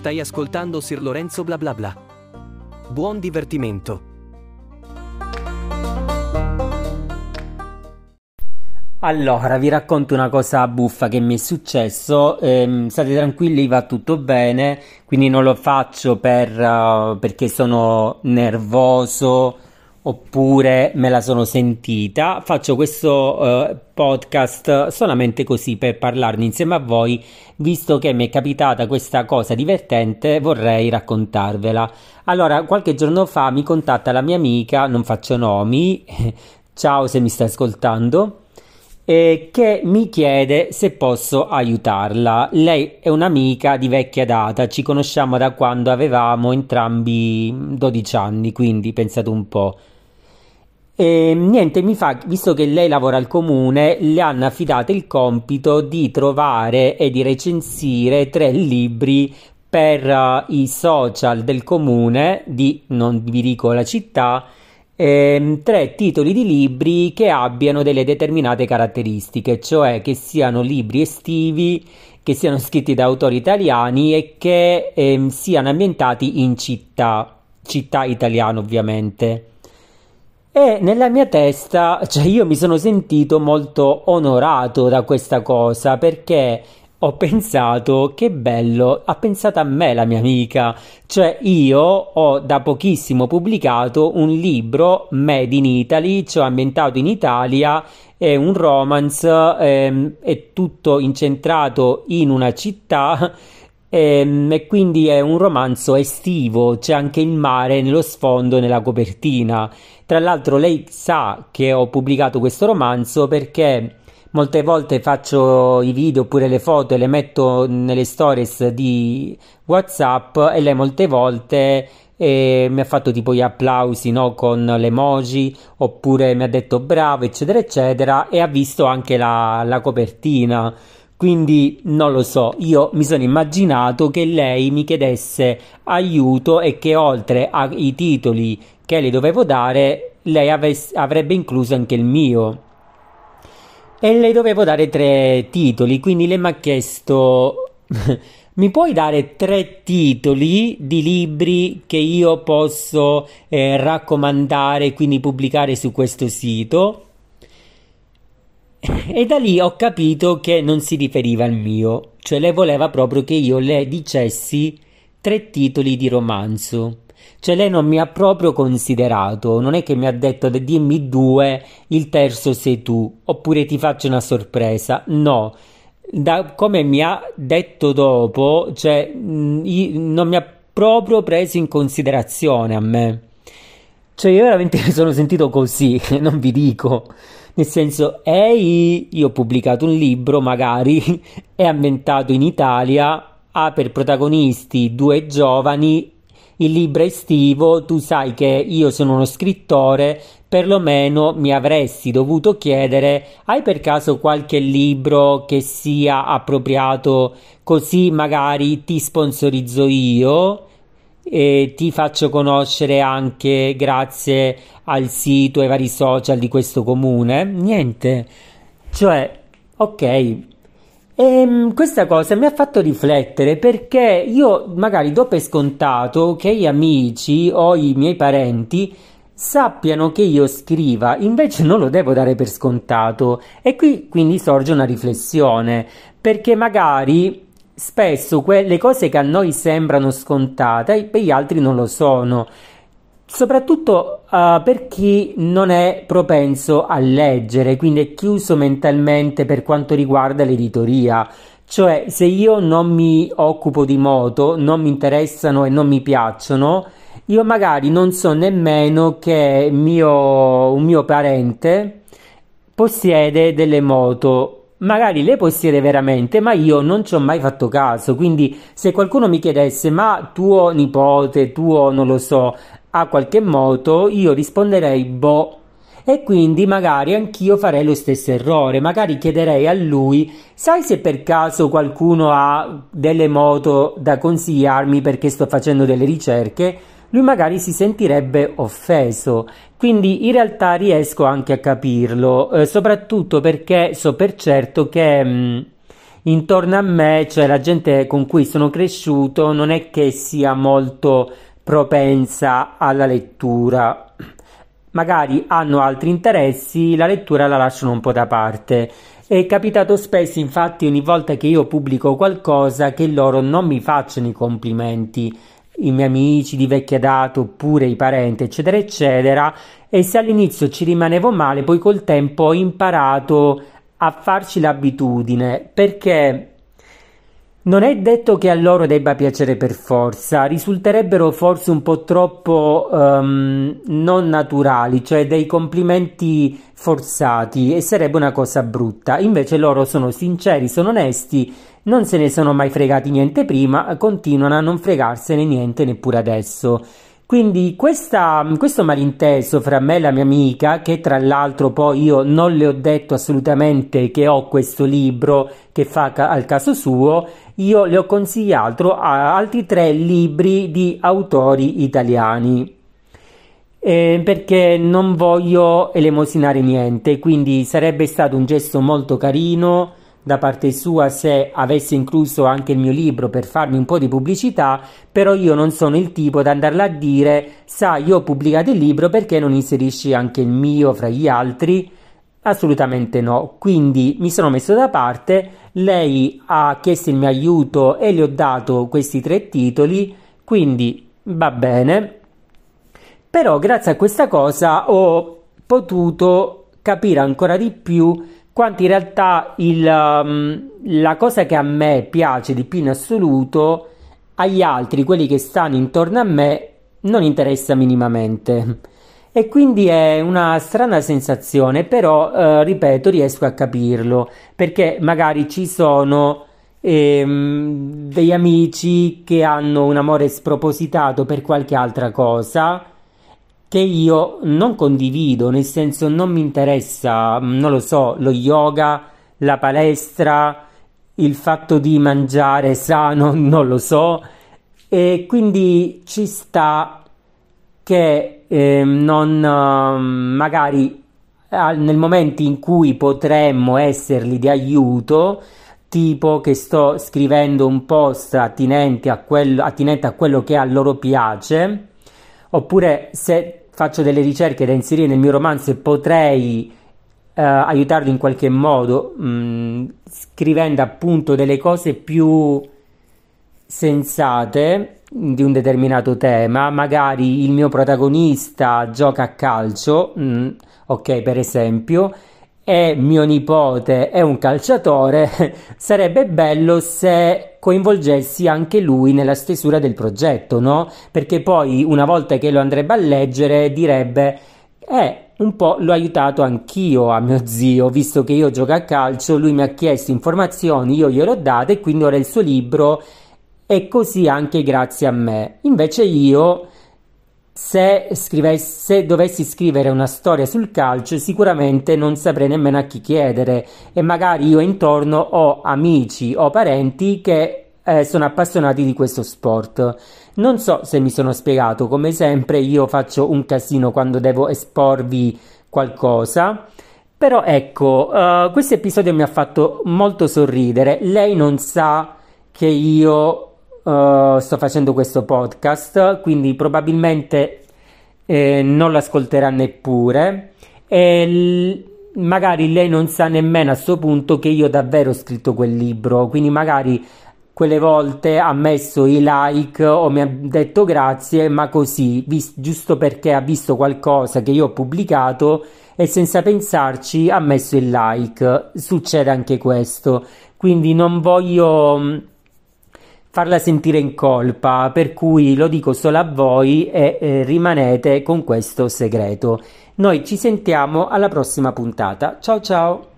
Stai ascoltando Sir Lorenzo bla bla bla. Buon divertimento. Allora, vi racconto una cosa buffa che mi è successo. Ehm, state tranquilli, va tutto bene. Quindi non lo faccio per, uh, perché sono nervoso oppure me la sono sentita. Faccio questo uh, podcast solamente così per parlarne insieme a voi, visto che mi è capitata questa cosa divertente, vorrei raccontarvela. Allora, qualche giorno fa mi contatta la mia amica, non faccio nomi, ciao se mi stai ascoltando. Eh, che mi chiede se posso aiutarla. Lei è un'amica di vecchia data, ci conosciamo da quando avevamo entrambi 12 anni, quindi pensate un po'. E niente, mi fa, visto che lei lavora al comune, le hanno affidato il compito di trovare e di recensire tre libri per uh, i social del comune di, non vi dico la città, ehm, tre titoli di libri che abbiano delle determinate caratteristiche, cioè che siano libri estivi, che siano scritti da autori italiani e che ehm, siano ambientati in città, città italiane ovviamente. E nella mia testa, cioè io mi sono sentito molto onorato da questa cosa perché ho pensato che bello, ha pensato a me la mia amica, cioè io ho da pochissimo pubblicato un libro made in Italy, cioè ambientato in Italia, è un romance, ehm, è tutto incentrato in una città e, ehm, e, quindi è un romanzo estivo, c'è anche il mare nello sfondo nella copertina. Tra l'altro lei sa che ho pubblicato questo romanzo perché molte volte faccio i video oppure le foto e le metto nelle stories di WhatsApp e lei molte volte eh, mi ha fatto tipo gli applausi no, con le emoji oppure mi ha detto bravo eccetera eccetera e ha visto anche la, la copertina. Quindi non lo so, io mi sono immaginato che lei mi chiedesse aiuto e che oltre ai titoli che le dovevo dare, lei avesse, avrebbe incluso anche il mio. E le dovevo dare tre titoli, quindi lei mi ha chiesto mi puoi dare tre titoli di libri che io posso eh, raccomandare, quindi pubblicare su questo sito? E da lì ho capito che non si riferiva al mio, cioè lei voleva proprio che io le dicessi tre titoli di romanzo. Cioè lei non mi ha proprio considerato, non è che mi ha detto dimmi due, il terzo sei tu, oppure ti faccio una sorpresa. No, da come mi ha detto dopo, cioè non mi ha proprio preso in considerazione a me. Cioè io veramente mi sono sentito così, non vi dico. Nel senso, ehi, io ho pubblicato un libro, magari è ambientato in Italia, ha per protagonisti due giovani, il libro è estivo, tu sai che io sono uno scrittore, perlomeno mi avresti dovuto chiedere, hai per caso qualche libro che sia appropriato, così magari ti sponsorizzo io? E ti faccio conoscere anche grazie al sito e ai vari social di questo comune. Niente, cioè, ok. E ehm, questa cosa mi ha fatto riflettere perché io magari do per scontato che gli amici o i miei parenti sappiano che io scriva, invece non lo devo dare per scontato. E qui quindi sorge una riflessione, perché magari spesso quelle cose che a noi sembrano scontate per gli altri non lo sono soprattutto uh, per chi non è propenso a leggere, quindi è chiuso mentalmente per quanto riguarda l'editoria. Cioè, se io non mi occupo di moto, non mi interessano e non mi piacciono, io magari non so nemmeno che mio, un mio parente possiede delle moto magari le possiede veramente, ma io non ci ho mai fatto caso. Quindi, se qualcuno mi chiedesse, ma tuo nipote, tuo non lo so, ha qualche moto, io risponderei, boh. E quindi magari anch'io farei lo stesso errore, magari chiederei a lui, sai se per caso qualcuno ha delle moto da consigliarmi perché sto facendo delle ricerche? Lui magari si sentirebbe offeso. Quindi in realtà riesco anche a capirlo, eh, soprattutto perché so per certo che mh, mm, intorno a me, cioè la gente con cui sono cresciuto, non è che sia molto propensa alla lettura. Magari hanno altri interessi, la lettura la lasciano un po' da parte. È capitato spesso, infatti, ogni volta che io pubblico qualcosa, che loro non mi facciano i complimenti, i miei amici di vecchia data oppure i parenti, eccetera, eccetera. E se all'inizio ci rimanevo male, poi col tempo ho imparato a farci l'abitudine perché non è detto che a loro debba piacere per forza, risulterebbero forse un po' troppo um, non naturali, cioè dei complimenti forzati e sarebbe una cosa brutta. Invece loro sono sinceri, sono onesti, non se ne sono mai fregati niente prima, continuano a non fregarsene niente neppure adesso. Quindi questa, questo malinteso fra me e la mia amica, che tra l'altro poi io non le ho detto assolutamente che ho questo libro che fa ca- al caso suo, io le ho consigliato altri tre libri di autori italiani. Eh, perché non voglio elemosinare niente, quindi sarebbe stato un gesto molto carino da parte sua se avesse incluso anche il mio libro per farmi un po' di pubblicità, però io non sono il tipo da andarla a dire, sai, io ho pubblicato il libro perché non inserisci anche il mio fra gli altri? Assolutamente no. Quindi mi sono messo da parte, lei ha chiesto il mio aiuto e le ho dato questi tre titoli, quindi va bene. Però grazie a questa cosa ho potuto capire ancora di più quanto in realtà il, um, la cosa che a me piace di più in assoluto, agli altri, quelli che stanno intorno a me, non interessa minimamente. E quindi è una strana sensazione, però, eh, ripeto, riesco a capirlo, perché magari ci sono ehm, degli amici che hanno un amore spropositato per qualche altra cosa, che io non condivido, nel senso non mi interessa, non lo so, lo yoga, la palestra, il fatto di mangiare sano, non lo so, e quindi ci sta che eh, non magari nel momento in cui potremmo esserli di aiuto, tipo che sto scrivendo un post attinente a quello, attinente a quello che a loro piace, oppure se faccio delle ricerche da inserire nel mio romanzo e potrei eh, aiutarlo in qualche modo, mh, mm, scrivendo appunto delle cose più sensate di un determinato tema, magari il mio protagonista gioca a calcio, mm, ok per esempio, e mio nipote è un calciatore, sarebbe bello se coinvolgessi anche lui nella stesura del progetto, no? Perché poi una volta che lo andrebbe a leggere direbbe eh, un po' l'ho aiutato anch'io a mio zio, visto che io gioco a calcio, lui mi ha chiesto informazioni, io glielo ho date e quindi ora il suo libro è così anche grazie a me. Invece io se, scrivesse, dovessi scrivere una storia sul calcio, sicuramente non saprei nemmeno a chi chiedere e magari io intorno ho amici o parenti che eh, sono appassionati di questo sport. Non so se mi sono spiegato, come sempre io faccio un casino quando devo esporvi qualcosa. Però ecco, uh, questo episodio mi ha fatto molto sorridere. Lei non sa che io uh, sto facendo questo podcast, quindi probabilmente eh, non l'ascolterà neppure. E l- magari lei non sa nemmeno a questo punto che io davvero ho scritto quel libro, quindi magari quelle volte ha messo i like o mi ha detto grazie, ma così, vis- giusto perché ha visto qualcosa che io ho pubblicato e senza pensarci ha messo il like. Succede anche questo, quindi non voglio farla sentire in colpa, per cui lo dico solo a voi e eh, rimanete con questo segreto. Noi ci sentiamo alla prossima puntata. Ciao ciao!